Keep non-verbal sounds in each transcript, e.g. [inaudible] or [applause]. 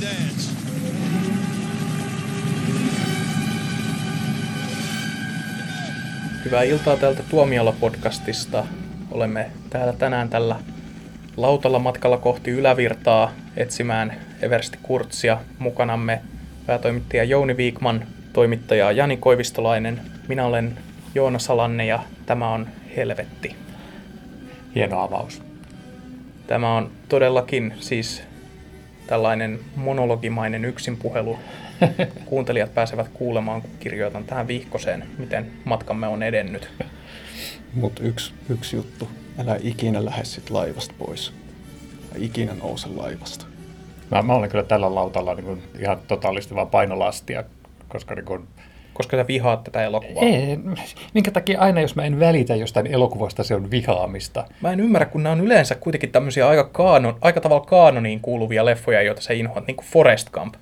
dance. Hyvää iltaa täältä Tuomiolla-podcastista. Olemme täällä tänään tällä lautalla matkalla kohti ylävirtaa etsimään Eversti Kurtsia. Mukanamme päätoimittaja Jouni Viikman, toimittaja Jani Koivistolainen. Minä olen Joona Salanne ja tämä on Helvetti. Hieno avaus. Tämä on todellakin siis tällainen monologimainen yksinpuhelu. [laughs] Kuuntelijat pääsevät kuulemaan, kun kirjoitan tähän vihkoseen, miten matkamme on edennyt. Mutta yksi, yksi juttu, älä ikinä lähde sit laivasta pois. Älä ikinä nouse laivasta. Mä, mä olen kyllä tällä lautalla niin kuin ihan totaalisesti vaan painolastia, koska niin kuin, Koska sä vihaat tätä elokuvaa. ei, minkä takia aina jos mä en välitä jostain elokuvasta, se on vihaamista. Mä en ymmärrä, kun nämä on yleensä kuitenkin tämmöisiä aika, kaanon, aika tavalla kaanoniin kuuluvia leffoja, joita sä inhoat, niin kuin Forest Gump.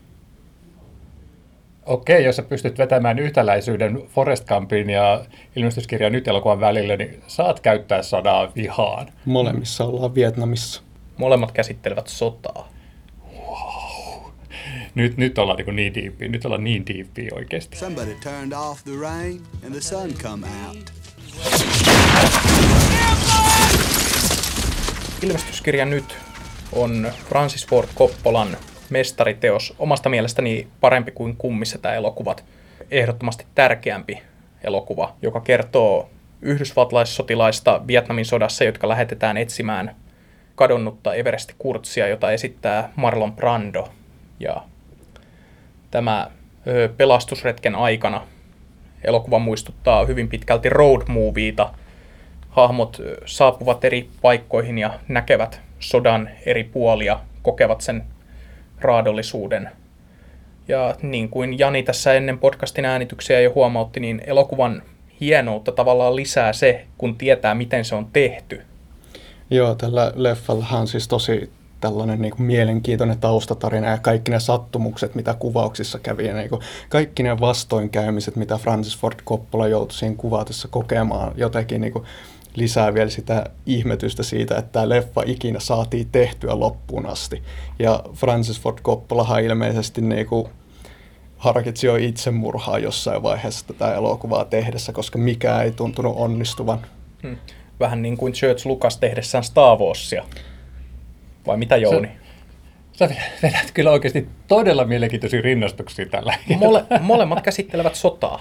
Okei, jos sä pystyt vetämään yhtäläisyyden Forest Gumpin ja ilmestyskirjan nyt elokuvan välillä, niin saat käyttää sadaa vihaan. Molemmissa ollaan Vietnamissa. Molemmat käsittelevät sotaa. Nyt, nyt ollaan niin, niin diippiä, nyt ollaan niin diippiä oikeasti. Somebody turned off the rain and the sun come out. Ilmestyskirja nyt on Francis Ford Coppolan mestariteos. Omasta mielestäni parempi kuin kummissa tämä elokuvat. Ehdottomasti tärkeämpi elokuva, joka kertoo yhdysvaltalaissotilaista Vietnamin sodassa, jotka lähetetään etsimään kadonnutta Everesti Kurtsia, jota esittää Marlon Brando. Ja tämä ö, pelastusretken aikana elokuva muistuttaa hyvin pitkälti road movieta. Hahmot saapuvat eri paikkoihin ja näkevät sodan eri puolia, kokevat sen raadollisuuden. Ja niin kuin Jani tässä ennen podcastin äänityksiä jo huomautti, niin elokuvan hienoutta tavallaan lisää se, kun tietää, miten se on tehty. Joo, tällä leffallahan on siis tosi tällainen niin kuin mielenkiintoinen taustatarina ja kaikki ne sattumukset, mitä kuvauksissa kävi ja niin kuin kaikki ne vastoinkäymiset, mitä Francis Ford Coppola joutui siinä kuvatessa kokemaan, jotenkin niin kuin lisää vielä sitä ihmetystä siitä, että tämä leffa ikinä saatiin tehtyä loppuun asti. Ja Francis Ford Coppolahan ilmeisesti niin kuin harkitsi jo itsemurhaa jossain vaiheessa tätä elokuvaa tehdessä, koska mikään ei tuntunut onnistuvan. Hmm. Vähän niin kuin Church Lucas tehdessään Star Warsia. Vai mitä Jouni? Sä vedät kyllä oikeasti todella mielenkiintoisia rinnastuksia tällä hetkellä. Mole, molemmat käsittelevät sotaa.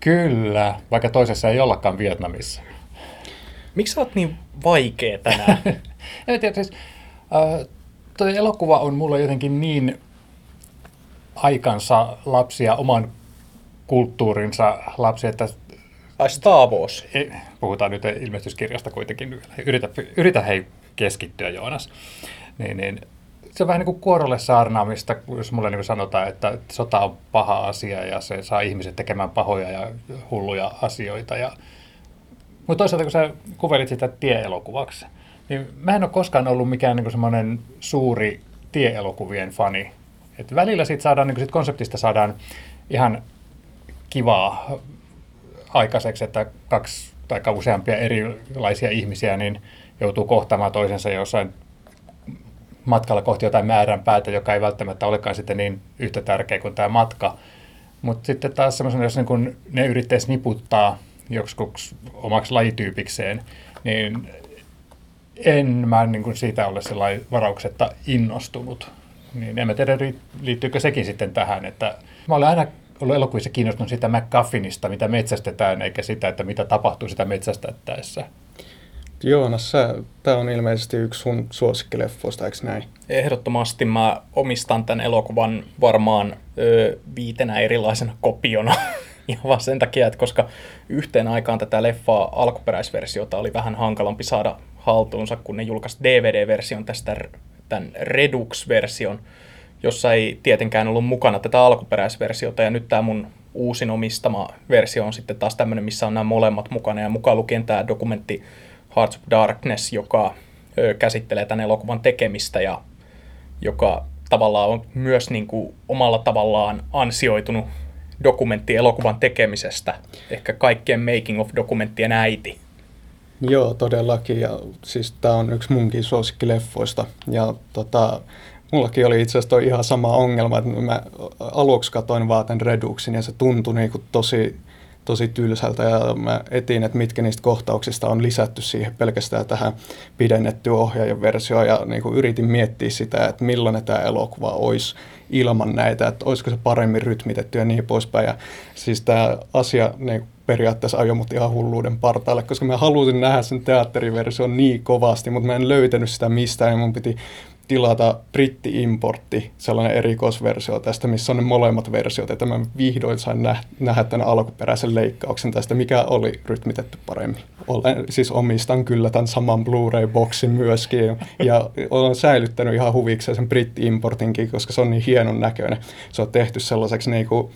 Kyllä, vaikka toisessa ei ollakaan Vietnamissa. Miksi sä oot niin vaikea tänään? [laughs] en tiedä, siis äh, toi elokuva on mulle jotenkin niin aikansa lapsia, oman kulttuurinsa lapsi, että Ai Star Wars. puhutaan nyt ilmestyskirjasta kuitenkin, yritä, yritä hei keskittyä Joonas, niin, niin se on vähän niin kuin kuorolle saarnaamista, jos mulle niin sanotaan, että sota on paha asia ja se saa ihmiset tekemään pahoja ja hulluja asioita. Ja... Mutta toisaalta kun sä kuvelit sitä tieelokuvaksi, niin mä en ole koskaan ollut mikään niin semmoinen suuri tieelokuvien fani. Et välillä siitä saadaan, niin siitä konseptista saadaan ihan kivaa aikaiseksi, että kaksi tai useampia erilaisia ihmisiä niin joutuu kohtaamaan toisensa jossain matkalla kohti jotain määränpäätä, joka ei välttämättä olekaan sitten niin yhtä tärkeä kuin tämä matka. Mutta sitten taas semmoisen, jos niin kun ne yrittäisi niputtaa joskus omaksi lajityypikseen, niin en mä niin kuin siitä ole sellainen varauksetta innostunut. Niin en mä tiedä, liittyykö sekin sitten tähän, että mä olen aina ollut elokuvissa kiinnostunut sitä McGuffinista, mitä metsästetään, eikä sitä, että mitä tapahtuu sitä metsästettäessä. Joonas, tämä on ilmeisesti yksi sun suosikkileffoista, eikö näin? Ehdottomasti mä omistan tämän elokuvan varmaan ö, viitenä erilaisena kopiona. [laughs] Ihan vaan sen takia, että koska yhteen aikaan tätä leffaa alkuperäisversiota oli vähän hankalampi saada haltuunsa, kun ne julkaisi DVD-version tästä tämän Redux-version, jossa ei tietenkään ollut mukana tätä alkuperäisversiota, ja nyt tämä mun uusin omistama versio on sitten taas tämmöinen, missä on nämä molemmat mukana, ja mukaan lukien tämä dokumentti Hearts of Darkness, joka käsittelee tämän elokuvan tekemistä, ja joka tavallaan on myös niin kuin omalla tavallaan ansioitunut dokumentti elokuvan tekemisestä, ehkä kaikkien making of dokumenttien äiti. Joo, todellakin. Ja siis tämä on yksi munkin suosikkileffoista. Ja tota, mullakin oli itse asiassa ihan sama ongelma, että mä aluksi katoin vaan tämän Reduxin ja se tuntui niin kuin tosi, tosi tylsältä ja mä etin, että mitkä niistä kohtauksista on lisätty siihen pelkästään tähän pidennetty ohjaajan versioon ja niin kuin yritin miettiä sitä, että millainen tämä elokuva olisi ilman näitä, että olisiko se paremmin rytmitetty ja niin poispäin. Ja siis tämä asia niin periaatteessa ajoi mut ihan hulluuden partaalle, koska mä halusin nähdä sen teatteriversion niin kovasti, mutta mä en löytänyt sitä mistään ja mun piti tilata britti-importti, sellainen erikoisversio tästä, missä on ne molemmat versiot, että mä vihdoin sain nä- nähdä tämän alkuperäisen leikkauksen tästä, mikä oli rytmitetty paremmin. Olen, siis omistan kyllä tämän saman Blu-ray-boksin myöskin, ja olen säilyttänyt ihan huvikseen sen britti-importinkin, koska se on niin hienon näköinen. Se on tehty sellaiseksi niin kuin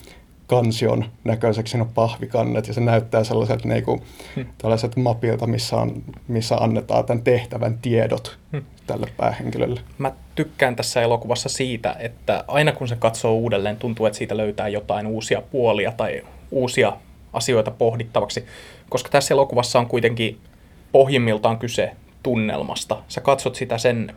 kansion näköiseksi, siinä on pahvikannet ja se näyttää sellaiset niin kuin, hmm. tällaiset mapilta, missä, on, missä annetaan tämän tehtävän tiedot hmm. tälle päähenkilölle. Mä tykkään tässä elokuvassa siitä, että aina kun se katsoo uudelleen, tuntuu, että siitä löytää jotain uusia puolia tai uusia asioita pohdittavaksi, koska tässä elokuvassa on kuitenkin pohjimmiltaan kyse tunnelmasta. Sä katsot sitä sen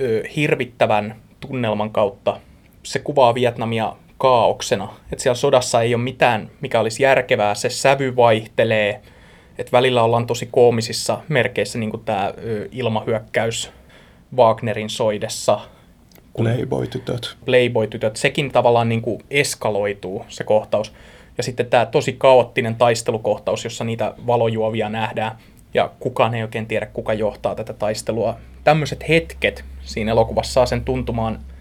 ö, hirvittävän tunnelman kautta. Se kuvaa Vietnamia kaauksena. Että siellä sodassa ei ole mitään, mikä olisi järkevää. Se sävy vaihtelee. Että välillä ollaan tosi koomisissa merkeissä, niin kuin tämä ilmahyökkäys Wagnerin soidessa. Playboy-tytöt. Playboy-tytöt. Sekin tavallaan niin kuin eskaloituu se kohtaus. Ja sitten tämä tosi kaoottinen taistelukohtaus, jossa niitä valojuovia nähdään. Ja kukaan ei oikein tiedä, kuka johtaa tätä taistelua. Tämmöiset hetket siinä elokuvassa saa sen tuntumaan –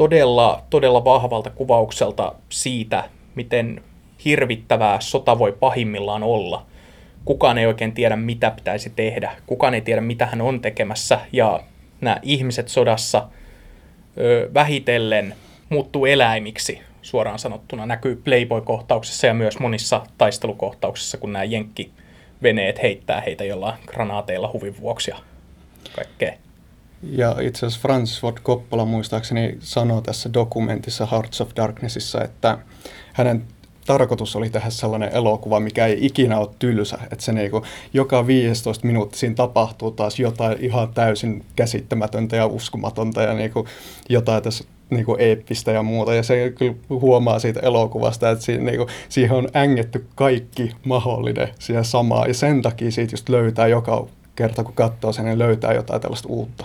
todella, todella vahvalta kuvaukselta siitä, miten hirvittävää sota voi pahimmillaan olla. Kukaan ei oikein tiedä, mitä pitäisi tehdä. Kukaan ei tiedä, mitä hän on tekemässä. Ja nämä ihmiset sodassa ö, vähitellen muuttuu eläimiksi, suoraan sanottuna. Näkyy Playboy-kohtauksessa ja myös monissa taistelukohtauksissa, kun nämä jenkkiveneet heittää heitä jollain granaateilla huvin vuoksi ja kaikkea. Ja itse asiassa Francis Ford Coppola muistaakseni sanoi tässä dokumentissa Hearts of Darknessissa, että hänen tarkoitus oli tehdä sellainen elokuva, mikä ei ikinä ole tylsä. Että se niinku, joka 15 minuuttia siinä tapahtuu taas jotain ihan täysin käsittämätöntä ja uskomatonta ja niinku jotain tässä niinku eeppistä ja muuta. Ja se kyllä huomaa siitä elokuvasta, että siinä, niinku, siihen on ängetty kaikki mahdollinen siihen samaan. Ja sen takia siitä just löytää joka kerta, kun katsoo sen, niin löytää jotain tällaista uutta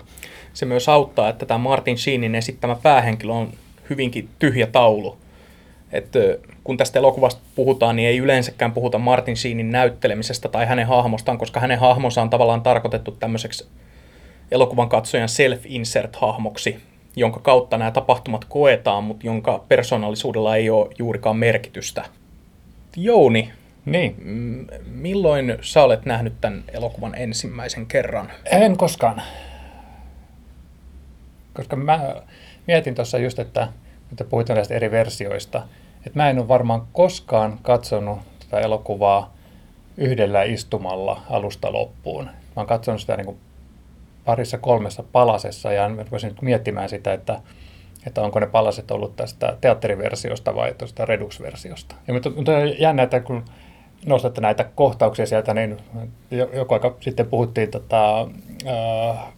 se myös auttaa, että tämä Martin Sheenin esittämä päähenkilö on hyvinkin tyhjä taulu. Että kun tästä elokuvasta puhutaan, niin ei yleensäkään puhuta Martin Sheenin näyttelemisestä tai hänen hahmostaan, koska hänen hahmonsa on tavallaan tarkoitettu tämmöiseksi elokuvan katsojan self-insert-hahmoksi, jonka kautta nämä tapahtumat koetaan, mutta jonka persoonallisuudella ei ole juurikaan merkitystä. Jouni, niin. milloin sä olet nähnyt tämän elokuvan ensimmäisen kerran? En koskaan. Koska mä mietin tuossa just, että, että puhutaan näistä eri versioista, että mä en ole varmaan koskaan katsonut tätä elokuvaa yhdellä istumalla alusta loppuun. Mä oon katsonut sitä niin kuin parissa kolmessa palasessa ja voisin nyt miettimään sitä, että, että onko ne palaset ollut tästä teatteriversiosta vai tuosta Redux-versiosta. Ja mutta on jännä, että kun nostatte näitä kohtauksia sieltä, niin joku aika sitten puhuttiin tota, äh,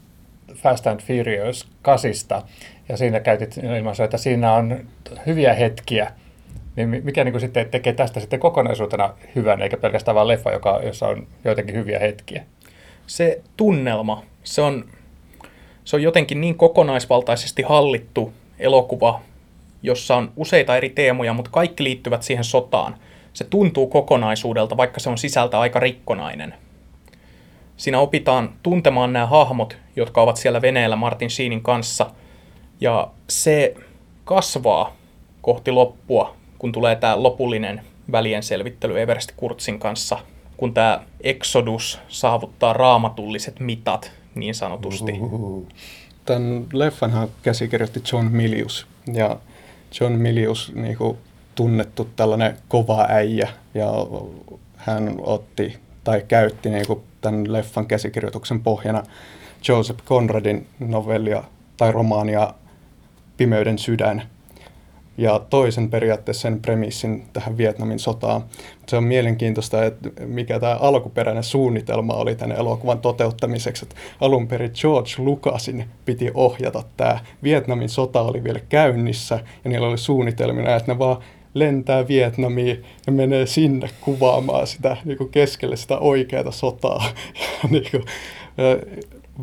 Fast and Furious kasista, ja siinä käytit ilmaisu, että siinä on hyviä hetkiä, niin mikä niin kuin sitten tekee tästä sitten kokonaisuutena hyvän, eikä pelkästään vain leffa, joka, jossa on joitakin hyviä hetkiä? Se tunnelma, se on, se on jotenkin niin kokonaisvaltaisesti hallittu elokuva, jossa on useita eri teemoja, mutta kaikki liittyvät siihen sotaan. Se tuntuu kokonaisuudelta, vaikka se on sisältä aika rikkonainen – Siinä opitaan tuntemaan nämä hahmot, jotka ovat siellä veneellä Martin Sheenin kanssa. Ja se kasvaa kohti loppua, kun tulee tämä lopullinen välienselvittely Everest Kurtzin kanssa, kun tämä Exodus saavuttaa raamatulliset mitat niin sanotusti. Tämän leffanhan käsikirjoitti John Milius, ja John Milius niin kuin tunnettu tällainen kova äijä, ja hän otti tai käytti niin kuin tämän leffan käsikirjoituksen pohjana Joseph Conradin novellia tai romaania Pimeyden sydän. ja toisen periaatteessa sen premissin tähän Vietnamin sotaan. Se on mielenkiintoista, että mikä tämä alkuperäinen suunnitelma oli tämän elokuvan toteuttamiseksi. Että alun perin George Lucasin piti ohjata tämä. Vietnamin sota oli vielä käynnissä ja niillä oli suunnitelmina, että ne vaan lentää Vietnamiin ja menee sinne kuvaamaan sitä niin kuin keskelle sitä oikeaa sotaa. [laughs] Ja niin kuin,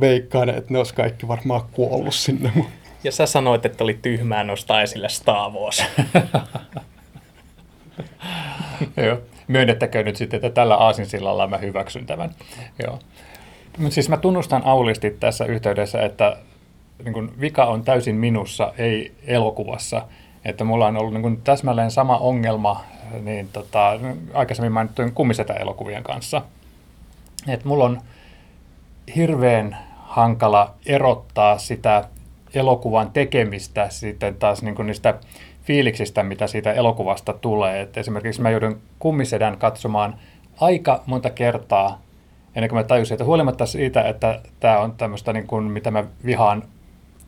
veikkaan, että ne olisi kaikki varmaan kuollut sinne. Ja sä sanoit, että oli tyhmää nostaa esille Star Wars. [laughs] Joo. Myönnettäkö nyt sitten, että tällä aasinsillalla mä hyväksyn tämän. Joo. Mutta siis mä tunnustan aulisti tässä yhteydessä, että niin kun vika on täysin minussa, ei elokuvassa. Että mulla on ollut niin kun täsmälleen sama ongelma niin tota, aikaisemmin mainittujen kummisetä-elokuvien kanssa. Et mulla on hirveän hankala erottaa sitä elokuvan tekemistä sitten taas niin kuin niistä fiiliksistä, mitä siitä elokuvasta tulee. Et esimerkiksi mä joudun kummisedän katsomaan aika monta kertaa, ennen kuin mä tajusin, että huolimatta siitä, että tämä on tämmöistä, niin kuin, mitä mä vihaan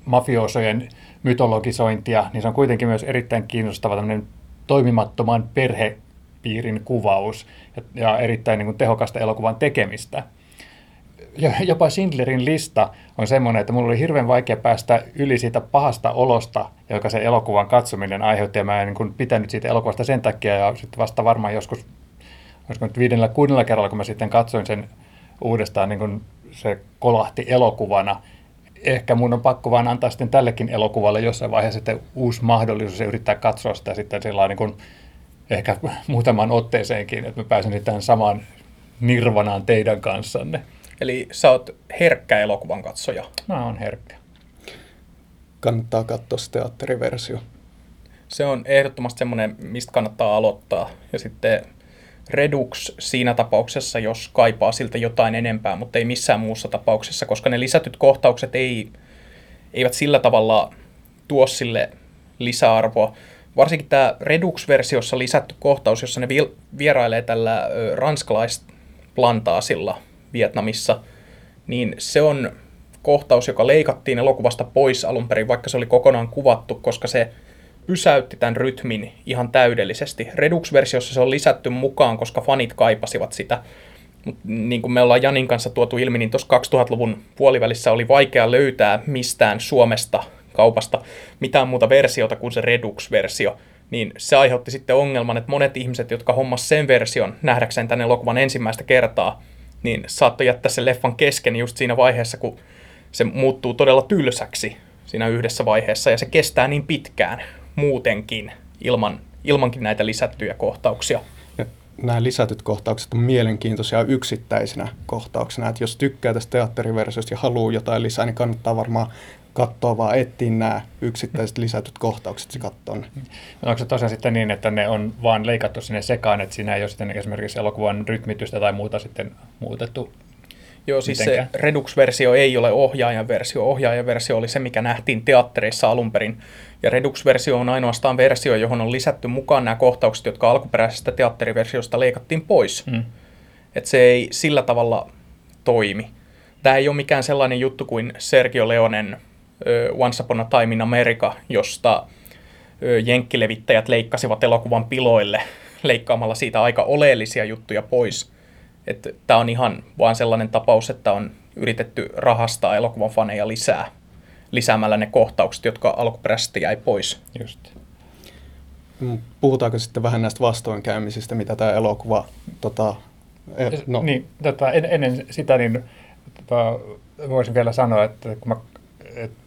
mafioosojen mytologisointia, niin se on kuitenkin myös erittäin kiinnostava tämmöinen toimimattoman perhepiirin kuvaus ja, ja erittäin niin kuin, tehokasta elokuvan tekemistä – ja jopa Schindlerin lista on semmoinen, että mulla oli hirveän vaikea päästä yli siitä pahasta olosta, joka se elokuvan katsominen aiheutti. Ja mä en niin pitänyt siitä elokuvasta sen takia. Ja sitten vasta varmaan joskus, olisiko nyt viidennellä, kuudennella kerralla, kun mä sitten katsoin sen uudestaan, niin kun se kolahti elokuvana. Ehkä mun on pakko vaan antaa sitten tällekin elokuvalle jossain vaiheessa sitten uusi mahdollisuus ja yrittää katsoa sitä sitten sillä niin kuin ehkä [laughs] muutaman otteeseenkin, että mä pääsen sitten samaan nirvanaan teidän kanssanne. Eli sä oot herkkä elokuvan katsoja. Mä oon herkkä. Kannattaa katsoa se teatteriversio. Se on ehdottomasti semmoinen, mistä kannattaa aloittaa. Ja sitten Redux siinä tapauksessa, jos kaipaa siltä jotain enempää, mutta ei missään muussa tapauksessa, koska ne lisätyt kohtaukset ei, eivät sillä tavalla tuo sille lisäarvoa. Varsinkin tämä Redux-versiossa lisätty kohtaus, jossa ne vierailee tällä ranskalaisplantaasilla, Vietnamissa, niin se on kohtaus, joka leikattiin elokuvasta pois alun perin, vaikka se oli kokonaan kuvattu, koska se pysäytti tämän rytmin ihan täydellisesti. Redux-versiossa se on lisätty mukaan, koska fanit kaipasivat sitä. Mut niin kuin me ollaan Janin kanssa tuotu ilmi, niin tuossa 2000-luvun puolivälissä oli vaikea löytää mistään Suomesta kaupasta mitään muuta versiota kuin se Redux-versio. Niin se aiheutti sitten ongelman, että monet ihmiset, jotka hommas sen version nähdäkseen tänne elokuvan ensimmäistä kertaa, niin saattoi jättää sen leffan kesken just siinä vaiheessa, kun se muuttuu todella tylsäksi siinä yhdessä vaiheessa, ja se kestää niin pitkään muutenkin ilman, ilmankin näitä lisättyjä kohtauksia. Ja nämä lisätyt kohtaukset on mielenkiintoisia yksittäisinä kohtauksina, että jos tykkää tästä teatteriversiosta ja haluaa jotain lisää, niin kannattaa varmaan katsoa, vaan etsiä nämä yksittäiset lisätyt kohtaukset se katsoa ne. Onko se tosiaan sitten niin, että ne on vaan leikattu sinne sekaan, että siinä ei ole sitten esimerkiksi elokuvan rytmitystä tai muuta sitten muutettu Joo, siis mitenkään? se Redux-versio ei ole ohjaajan versio. Ohjaajan versio oli se, mikä nähtiin teattereissa alun perin. Ja Redux-versio on ainoastaan versio, johon on lisätty mukaan nämä kohtaukset, jotka alkuperäisestä teatteriversiosta leikattiin pois. Mm. Että se ei sillä tavalla toimi. Tämä ei ole mikään sellainen juttu kuin Sergio Leonen Once Upon a Time in America, josta jenkkilevittäjät leikkasivat elokuvan piloille leikkaamalla siitä aika oleellisia juttuja pois. Tämä on ihan vaan sellainen tapaus, että on yritetty rahastaa elokuvan faneja lisää lisäämällä ne kohtaukset, jotka alkuperäisesti jäi pois. Just. Puhutaanko sitten vähän näistä vastoinkäymisistä, mitä tämä elokuva... Tota, e, no. Niin, tota, en, ennen sitä niin tota, voisin vielä sanoa, että kun mä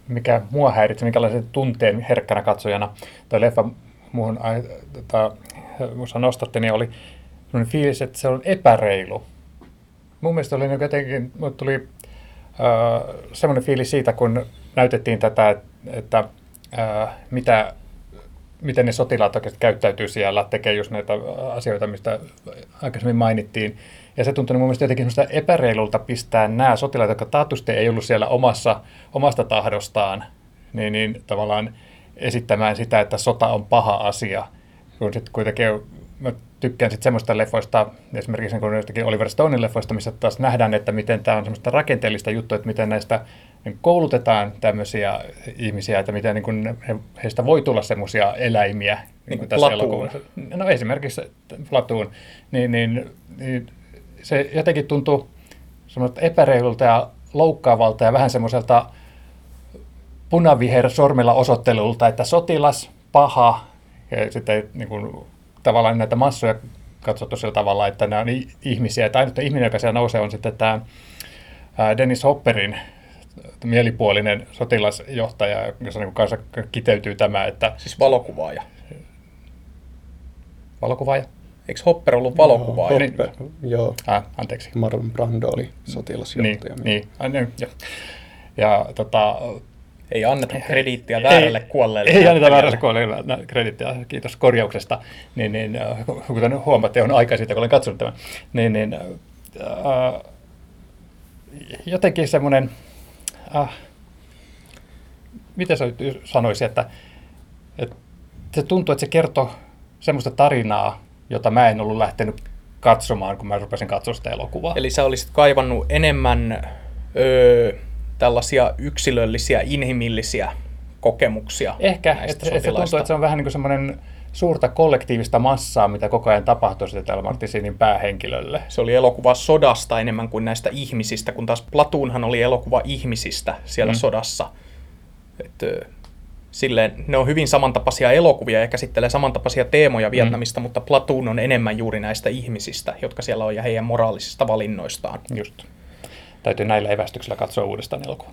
mikä mua häiritsi, minkälaisen tunteen herkkänä katsojana toi leffa muuhun tota, nostatti, niin oli sellainen fiilis, että se on epäreilu. Mun mielestä oli niin jotenkin, tuli äh, semmoinen fiilis siitä, kun näytettiin tätä, että, että äh, mitä, miten ne sotilaat oikeasti käyttäytyy siellä, tekee just näitä asioita, mistä aikaisemmin mainittiin. Ja se tuntui mun mielestä jotenkin epäreilulta pistää nämä sotilaat, jotka taatusti ei ollut siellä omassa, omasta tahdostaan, niin, niin tavallaan esittämään sitä, että sota on paha asia. Kun sitten kuitenkin mä tykkään sitten semmoista leffoista, esimerkiksi niin Oliver Stonein leffoista, missä taas nähdään, että miten tämä on semmoista rakenteellista juttua, että miten näistä niin koulutetaan tämmöisiä ihmisiä, että miten niin kuin he, heistä voi tulla semmoisia eläimiä. Niin kuin tässä elokuvassa. No esimerkiksi Platoon, niin, niin, niin se jotenkin tuntuu semmoiselta epäreilulta ja loukkaavalta ja vähän semmoiselta punaviher sormella osoittelulta, että sotilas, paha, ja sitten niin kuin, tavallaan näitä massoja katsottu sillä tavalla, että nämä on ihmisiä, että ainut ihminen, joka siellä nousee, on sitten tämä Dennis Hopperin mielipuolinen sotilasjohtaja, jossa niin kanssa kiteytyy tämä, että Siis valokuvaaja. valokuvaaja, Eikö Hopper ollut valokuvaaja? Niin. Hopper, joo. ah, anteeksi, Marlon Brando oli sotilasjohtaja. niin, niin, ah, niin jo. ja tota, Ei anneta krediittiä väärälle kuolleelle. Ei anneta näyttelijälle. väärälle kuolleelle nä- krediittiä, kiitos korjauksesta. Niin, niin, äh, kuten huomaatte, on aika siitä, kun olen katsonut tämän. Niin, niin, äh, jotenkin semmoinen, äh, miten sä sanoisin, että, että se tuntuu, että se kertoo semmoista tarinaa, jota mä en ollut lähtenyt katsomaan, kun mä rupesin katsomaan sitä elokuvaa. Eli sä olisit kaivannut enemmän öö, tällaisia yksilöllisiä, inhimillisiä kokemuksia Ehkä, että, että se tuntuu, että se on vähän niin kuin semmoinen suurta kollektiivista massaa, mitä koko ajan tapahtuu sitten Sinin päähenkilölle. Se oli elokuva sodasta enemmän kuin näistä ihmisistä, kun taas Platoonhan oli elokuva ihmisistä siellä Mm. mm. sodassa. Et, silleen, ne on hyvin samantapaisia elokuvia ja käsittelee samantapaisia teemoja Vietnamista, mutta Platoon on enemmän juuri näistä ihmisistä, jotka siellä on ja heidän moraalisista valinnoistaan. Just. Täytyy näillä evästyksillä katsoa uudestaan elokuva.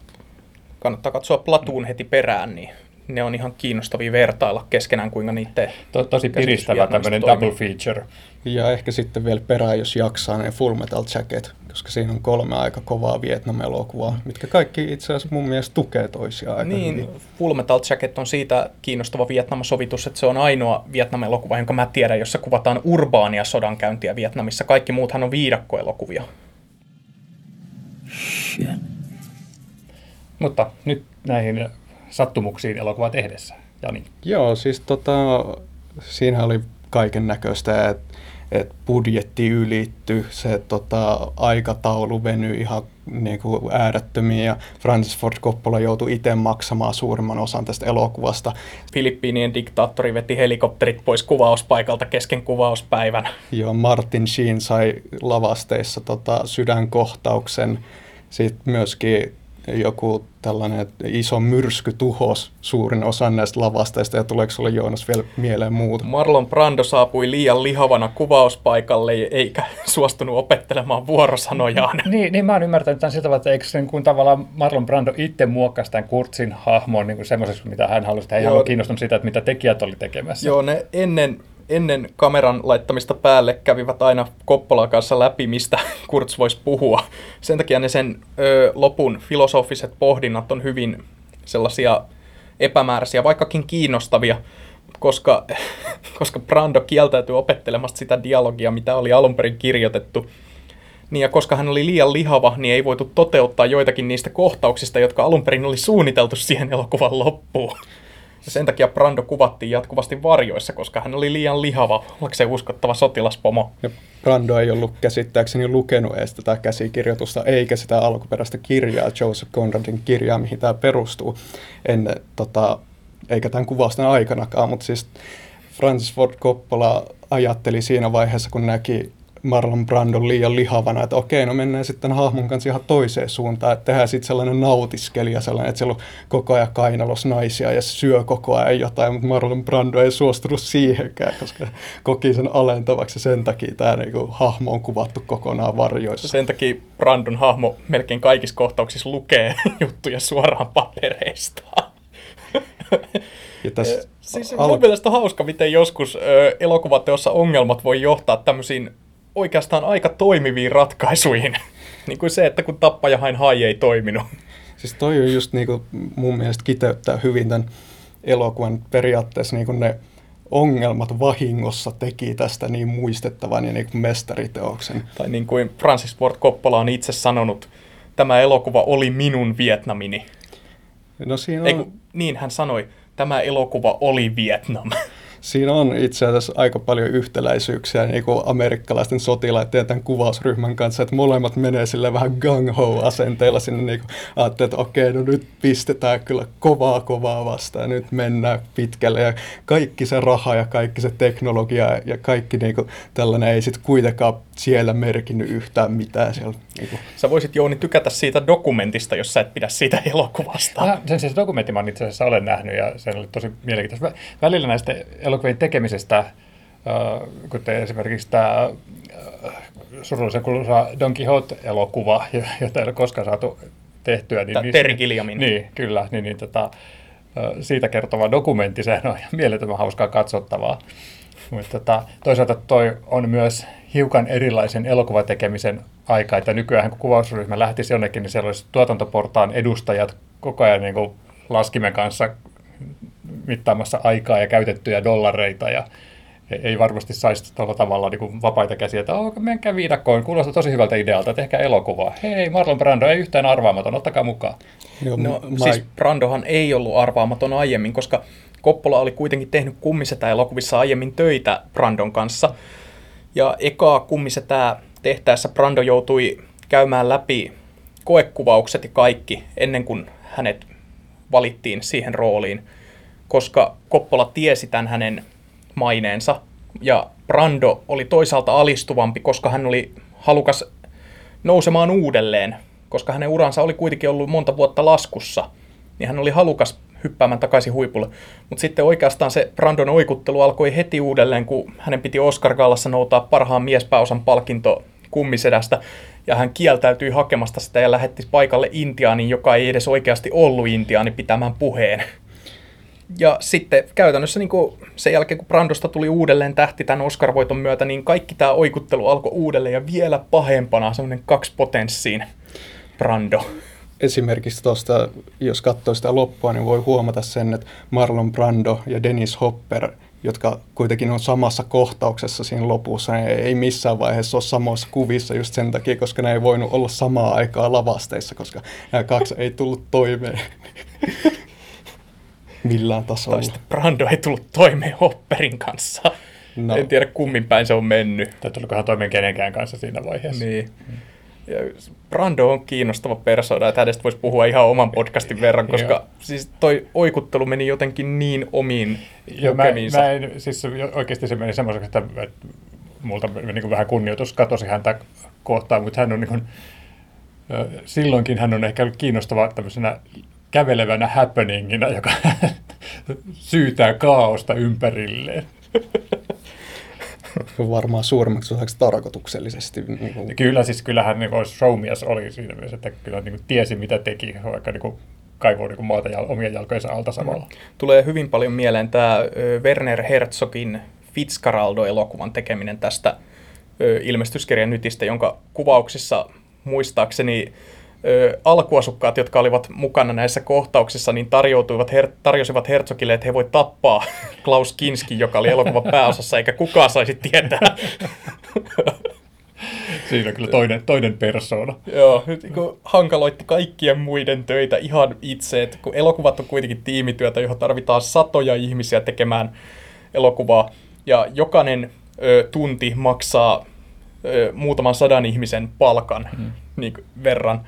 Kannattaa katsoa Platoon heti perään, niin ne on ihan kiinnostavia vertailla keskenään, kuinka niiden To, tosi piristävä tämmöinen toimii. double feature. Ja ehkä sitten vielä perään, jos jaksaa, ne Full Metal Jacket, koska siinä on kolme aika kovaa Vietnam-elokuvaa, mitkä kaikki itse asiassa mun mielestä tukee toisiaan aika Niin, hyvin. Full Metal Jacket on siitä kiinnostava Vietnam-sovitus, että se on ainoa Vietnam-elokuva, jonka mä tiedän, jossa kuvataan urbaania sodankäyntiä Vietnamissa. Kaikki muuthan on viidakkoelokuvia. Mutta nyt näihin sattumuksiin elokuvaa tehdessä. Jani. Joo, siis tota, siinä oli kaiken näköistä, että et budjetti ylitty, se tota, aikataulu venyi ihan niin kuin äärettömiin ja Francis Ford Coppola joutui itse maksamaan suurimman osan tästä elokuvasta. Filippiinien diktaattori veti helikopterit pois kuvauspaikalta kesken kuvauspäivän. Joo, Martin Sheen sai lavasteissa tota, sydänkohtauksen. Sitten myöskin joku tällainen iso myrsky tuhos suurin osa näistä lavasteista. Ja tuleeko sulle Joonas vielä mieleen muuta? Marlon Brando saapui liian lihavana kuvauspaikalle eikä [laughs] suostunut opettelemaan vuorosanojaan. Niin, niin mä oon ymmärtänyt tämän sillä tavalla, että eikö se niin kuin tavallaan Marlon Brando itse muokkasi tämän Kurtzin hahmon niin kuin semmoiseksi, mitä hän halusi. Hän ei ollut kiinnostunut siitä, että mitä tekijät oli tekemässä. Joo, ne ennen, ennen kameran laittamista päälle kävivät aina Koppolan kanssa läpi, mistä [laughs] Kurtz voisi puhua. Sen takia ne sen ö, lopun filosofiset pohdinnat on hyvin sellaisia epämääräisiä, vaikkakin kiinnostavia, koska, [laughs] koska Brando kieltäytyi opettelemasta sitä dialogia, mitä oli alun perin kirjoitettu. Niin ja koska hän oli liian lihava, niin ei voitu toteuttaa joitakin niistä kohtauksista, jotka alun perin oli suunniteltu siihen elokuvan loppuun. Ja sen takia Brando kuvattiin jatkuvasti varjoissa, koska hän oli liian lihava, ollakseen uskottava sotilaspomo. Ja Brando ei ollut käsittääkseni lukenut edes tätä käsikirjoitusta, eikä sitä alkuperäistä kirjaa, Joseph Conradin kirjaa, mihin tämä perustuu, ennen, tota, eikä tämän kuvausten aikanakaan, mutta siis Francis Ford Coppola ajatteli siinä vaiheessa, kun näki Marlon Brandon liian lihavana, että okei, no mennään sitten hahmon kanssa ihan toiseen suuntaan, että tehdään sitten sellainen nautiskelija, sellainen, että siellä on koko ajan kainalos naisia ja syö koko ajan jotain, mutta Marlon Brando ei suostunut siihenkään, koska koki sen alentavaksi sen takia tämä niinku, hahmo on kuvattu kokonaan varjoissa. Sen takia Brandon hahmo melkein kaikissa kohtauksissa lukee [laughs] juttuja suoraan papereista. Ja tässä Siis al- mun mielestä on hauska, miten joskus ö, elokuvateossa ongelmat voi johtaa tämmöisiin oikeastaan aika toimiviin ratkaisuihin. [laughs] niin kuin se, että kun tappajahain hai ei toiminut. Siis toi on just niinku mun mielestä kiteyttää hyvin tämän elokuvan periaatteessa niinku ne ongelmat vahingossa teki tästä niin muistettavan ja niinku mestariteoksen. Tai niin kuin Francis Ford Coppola on itse sanonut, tämä elokuva oli minun Vietnamini. No siinä Ei, on, kun, niin hän sanoi, tämä elokuva oli Vietnam. [laughs] siinä on itse asiassa aika paljon yhtäläisyyksiä niin kuin amerikkalaisten sotilaiden ja tämän kuvausryhmän kanssa, että molemmat menee sille vähän gung-ho-asenteella sinne niin kuin, ajattelee, että okei, no nyt pistetään kyllä kovaa kovaa vastaan, nyt mennään pitkälle ja kaikki se raha ja kaikki se teknologia ja kaikki niin kuin, tällainen ei sitten kuitenkaan siellä merkinnyt yhtään mitään siellä. Niin kuin. Sä voisit Jouni tykätä siitä dokumentista, jos sä et pidä siitä elokuvasta. Ah, sen siis dokumentti mä itse asiassa olen nähnyt ja se oli tosi mielenkiintoista. Välillä näistä elokuvien tekemisestä, kuten esimerkiksi tämä surullisen kuuluisa Don Quixote-elokuva, jota ei ole koskaan saatu tehtyä. Niin niistä, Terry Gilliamin. Niin, kyllä. Niin, niin, tota, siitä kertova dokumentti, sehän on mielettömän hauskaa katsottavaa. Mutta tota, toisaalta toi on myös hiukan erilaisen elokuvatekemisen aika, että nykyään kun kuvausryhmä lähtisi jonnekin, niin siellä olisi tuotantoportaan edustajat koko ajan niin kuin laskimen kanssa mittaamassa aikaa ja käytettyjä dollareita ja ei varmasti saisi tuolla tavalla niin kuin vapaita käsiä, että oh, menkää viidakkoon, kuulostaa tosi hyvältä idealta, tehkää elokuvaa. Hei, Marlon Brando ei yhtään arvaamaton, ottakaa mukaan. Joo, no, mä... siis Brandohan ei ollut arvaamaton aiemmin, koska Koppola oli kuitenkin tehnyt kummisetä elokuvissa aiemmin töitä Brandon kanssa. Ja ekaa kummisetä tehtäessä Brando joutui käymään läpi koekuvaukset ja kaikki ennen kuin hänet valittiin siihen rooliin, koska Koppola tiesi tämän hänen maineensa. Ja Brando oli toisaalta alistuvampi, koska hän oli halukas nousemaan uudelleen, koska hänen uransa oli kuitenkin ollut monta vuotta laskussa, niin hän oli halukas hyppäämään takaisin huipulle. Mutta sitten oikeastaan se Brandon oikuttelu alkoi heti uudelleen, kun hänen piti Oscar Gallassa noutaa parhaan miespääosan palkinto kummisedästä, ja hän kieltäytyi hakemasta sitä ja lähetti paikalle Intiaanin, joka ei edes oikeasti ollut Intiaani pitämään puheen. Ja sitten käytännössä niin kuin sen jälkeen, kun Brandosta tuli uudelleen tähti tämän Oscar-voiton myötä, niin kaikki tämä oikuttelu alkoi uudelleen ja vielä pahempana semmoinen kaksi potenssiin Brando. Esimerkiksi tuosta, jos katsoo sitä loppua, niin voi huomata sen, että Marlon Brando ja Dennis Hopper, jotka kuitenkin on samassa kohtauksessa siinä lopussa, ne ei missään vaiheessa ole samassa kuvissa just sen takia, koska ne ei voinut olla samaa aikaa lavasteissa, koska nämä kaksi ei tullut toimeen millään tasolla. Tai sitten Brando ei tullut toimeen Hopperin kanssa. No. En tiedä kummin päin se on mennyt. Tai tulikohan toimeen kenenkään kanssa siinä vaiheessa. Niin. Ja Brando on kiinnostava persona, että hänestä voisi puhua ihan oman podcastin verran, koska siis toi oikuttelu meni jotenkin niin omiin Joo, mä, mä en, siis oikeasti se meni semmoiseksi, että, että multa niin kuin vähän kunnioitus katosi häntä kohtaan, mutta hän on niin kuin, silloinkin hän on ehkä kiinnostava tämmöisenä kävelevänä happeningina, joka [laughs] syytää kaaosta ympärilleen. Varmaan suurimmaksi osaksi tarkoituksellisesti. Niin kuin... Kyllä, siis kyllähän niin showmies oli siinä myös, että kyllä niin kuin tiesi mitä teki, vaikka niin kuin kaivoi niin maata jal- omien jalkojensa alta samalla. Mm. Tulee hyvin paljon mieleen tämä Werner Herzogin Fitzcarraldo-elokuvan tekeminen tästä ilmestyskirjan nytistä, jonka kuvauksissa muistaakseni ö, alkuasukkaat, jotka olivat mukana näissä kohtauksissa, niin tarjoutuivat her- tarjosivat Herzogille, että he voi tappaa [laughs] Klaus Kinski, joka oli elokuvan pääosassa, eikä kukaan saisi tietää. [laughs] Siinä on kyllä toinen, toinen persona. Joo, nyt hankaloitti kaikkien muiden töitä ihan itse, että kun elokuvat on kuitenkin tiimityötä, johon tarvitaan satoja ihmisiä tekemään elokuvaa, ja jokainen ö, tunti maksaa ö, muutaman sadan ihmisen palkan hmm. niin, verran,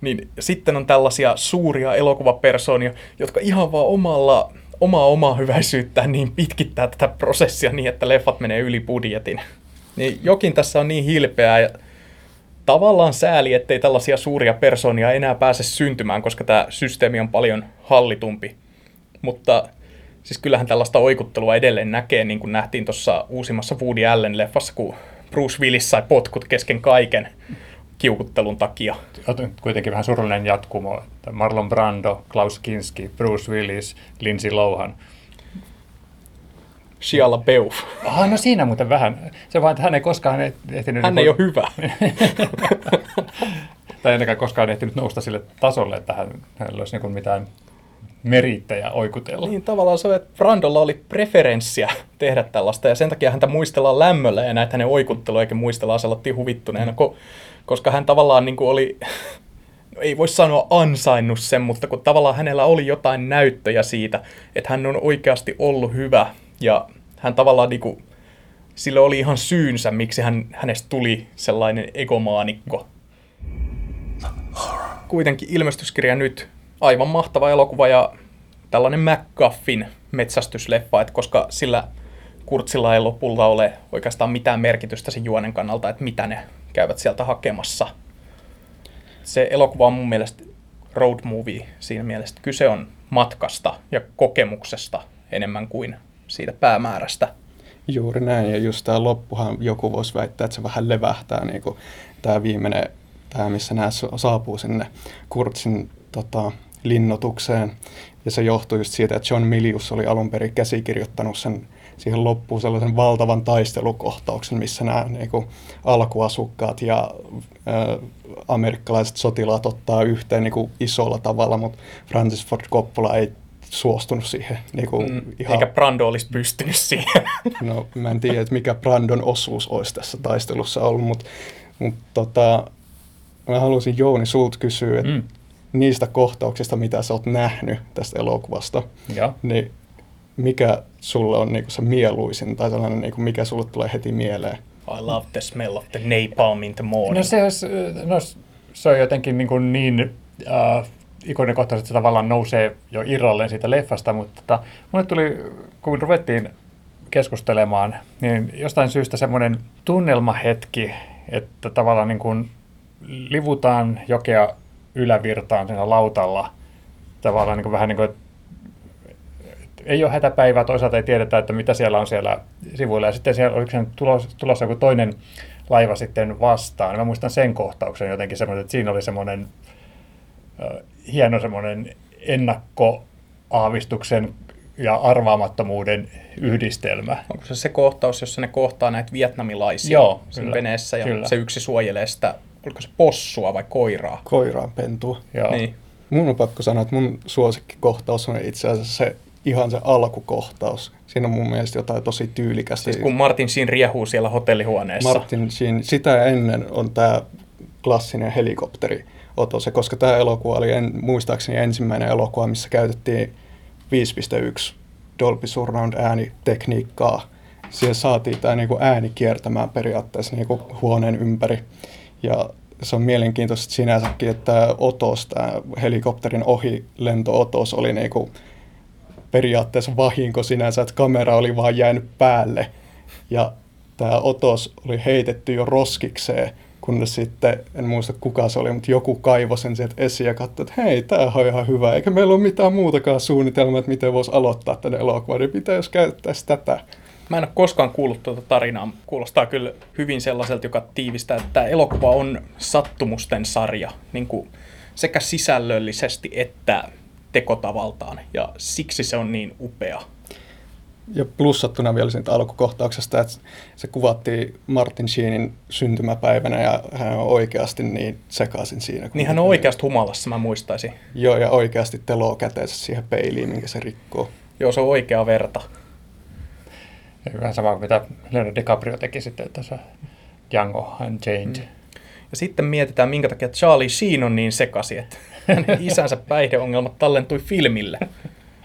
niin sitten on tällaisia suuria elokuvapersonia, jotka ihan vaan omalla, omaa omaa hyväisyyttään niin pitkittää tätä prosessia niin, että leffat menee yli budjetin. Niin jokin tässä on niin hilpeää ja tavallaan sääli, ettei tällaisia suuria personia enää pääse syntymään, koska tämä systeemi on paljon hallitumpi. Mutta siis kyllähän tällaista oikuttelua edelleen näkee, niin kuin nähtiin tuossa uusimmassa Woody Allen-leffassa, kun Bruce Willis sai potkut kesken kaiken kiukuttelun takia. Kuitenkin vähän surullinen jatkumo, että Marlon Brando, Klaus Kinski, Bruce Willis, Lindsay Lohan. Shia LaBeouf. Ah, no siinä muuten vähän. Se vaan, että hän ei koskaan ehtinyt... Hän niin ei ole hyvä. [laughs] tai ennen koskaan ehtinyt nousta sille tasolle, että hän, hänellä olisi niin mitään merittäjä oikutella. Niin tavallaan se, että Brandolla oli preferenssiä tehdä tällaista, ja sen takia häntä muistellaan lämmöllä, ja näitä hänen oikuttelua, eikä muistellaan sellainen huvittuneena, mm. koska hän tavallaan niin kuin oli, no [laughs] ei voi sanoa ansainnut sen, mutta kun tavallaan hänellä oli jotain näyttöjä siitä, että hän on oikeasti ollut hyvä, ja hän tavallaan niin kuin, sillä oli ihan syynsä, miksi hän, hänestä tuli sellainen egomaanikko. Kuitenkin ilmestyskirja nyt aivan mahtava elokuva ja tällainen McGuffin metsästysleffa, että koska sillä Kurtsilla ei lopulla ole oikeastaan mitään merkitystä sen juonen kannalta, että mitä ne käyvät sieltä hakemassa. Se elokuva on mun mielestä road movie siinä mielessä, että kyse on matkasta ja kokemuksesta enemmän kuin siitä päämäärästä. Juuri näin, ja just tämä loppuhan joku voisi väittää, että se vähän levähtää, niin kuin tämä viimeinen, tämä missä nämä saapuu sinne Kurtsin tota, linnotukseen. Ja se johtuu just siitä, että John Milius oli alun perin käsikirjoittanut sen siihen loppuun sellaisen valtavan taistelukohtauksen, missä nämä niin kuin, alkuasukkaat ja ä, amerikkalaiset sotilaat ottaa yhteen niin kuin, isolla tavalla, mutta Francis Ford Coppola ei suostunut siihen. Niin kuin, mm, ihan... Eikä Brando olisi pystynyt siihen. [laughs] no, mä en tiedä, että mikä Brandon osuus olisi tässä taistelussa ollut, mutta, mutta tota, mä haluaisin Jouni sulta kysyä, että mm. Niistä kohtauksista, mitä sä oot nähnyt tästä elokuvasta, ja. niin mikä sulle on niinku se mieluisin tai sellainen, niinku, mikä sulle tulee heti mieleen? I love the smell of the napalm in the morning. No se, olisi, no, se on jotenkin niin, kuin niin uh, ikonen kohta, että se tavallaan nousee jo irralleen siitä leffasta, mutta tota, mulle tuli, kun ruvettiin keskustelemaan, niin jostain syystä semmoinen tunnelmahetki, että tavallaan niin kuin livutaan jokea ylävirtaan siinä lautalla, tavallaan niin kuin vähän niin kuin, ei ole hätäpäivää, toisaalta ei tiedetä, että mitä siellä on siellä sivuilla. Ja sitten siellä oliko se tulossa, tulossa joku toinen laiva sitten vastaan. Mä muistan sen kohtauksen jotenkin semmoinen, että siinä oli semmoinen äh, hieno semmoinen ennakkoaavistuksen ja arvaamattomuuden yhdistelmä. Onko se se kohtaus, jossa ne kohtaa näitä vietnamilaisia Joo, kyllä, veneessä ja kyllä. se yksi suojelee sitä, oliko se possua vai koiraa? Koiraan pentua. Joo. Niin. Mun on pakko sanoa, että mun suosikkikohtaus on itse asiassa se ihan se alkukohtaus. Siinä on mun mielestä jotain tosi tyylikästä. Siis kun Martin Sheen riehuu siellä hotellihuoneessa. Martin Sheen, sitä ennen on tämä klassinen helikopteri otose, koska tämä elokuva oli en, muistaakseni ensimmäinen elokuva, missä käytettiin 5.1 Dolby Surround äänitekniikkaa. Siihen saatiin tämä niinku ääni kiertämään periaatteessa niinku huoneen ympäri. Ja se on mielenkiintoista sinänsäkin, että otos, tämä helikopterin ohi lentootos oli niinku periaatteessa vahinko sinänsä, että kamera oli vaan jäänyt päälle ja tämä otos oli heitetty jo roskikseen, kunnes sitten, en muista kuka se oli, mutta joku kaivoi sen sieltä esiin ja katsoi, että hei, tämä on ihan hyvä, eikä meillä ole mitään muutakaan suunnitelmaa, että miten voisi aloittaa tänne elokuvan, niin pitäisi käyttää tätä. Mä en ole koskaan kuullut tuota tarinaa. Kuulostaa kyllä hyvin sellaiselta, joka tiivistää, että tämä elokuva on sattumusten sarja, niin kuin sekä sisällöllisesti että tekotavaltaan, ja siksi se on niin upea. Ja plussattuna vielä siitä alkukohtauksesta, että se kuvattiin Martin Sheenin syntymäpäivänä ja hän on oikeasti niin sekaisin siinä. Niin hän on oikeasti humalassa, mä muistaisin. Joo, ja oikeasti teloo käteensä siihen peiliin, minkä se rikkoo. Joo, se on oikea verta. Ja vähän sama mitä Leonardo DiCaprio teki sitten tässä Django Unchained. Mm. Ja sitten mietitään, minkä takia Charlie Sheen on niin sekaisin, että hänen [laughs] isänsä päihdeongelmat tallentui filmille.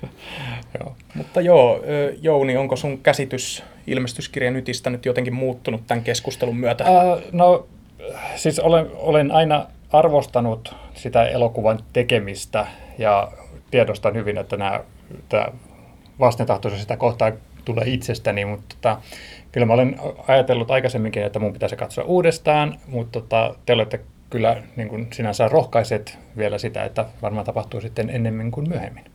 [laughs] joo. Mutta joo, Jouni, onko sun käsitys ilmestyskirjan ytistä nyt jotenkin muuttunut tämän keskustelun myötä? Uh, no, siis olen, olen aina arvostanut sitä elokuvan tekemistä ja tiedostan hyvin, että nämä, tämä vastentahtoisuus sitä kohtaa tulee itsestäni, mutta tota, kyllä mä olen ajatellut aikaisemminkin, että mun pitäisi katsoa uudestaan, mutta tota, te olette kyllä niin kuin sinänsä rohkaiset vielä sitä, että varmaan tapahtuu sitten ennemmin kuin myöhemmin.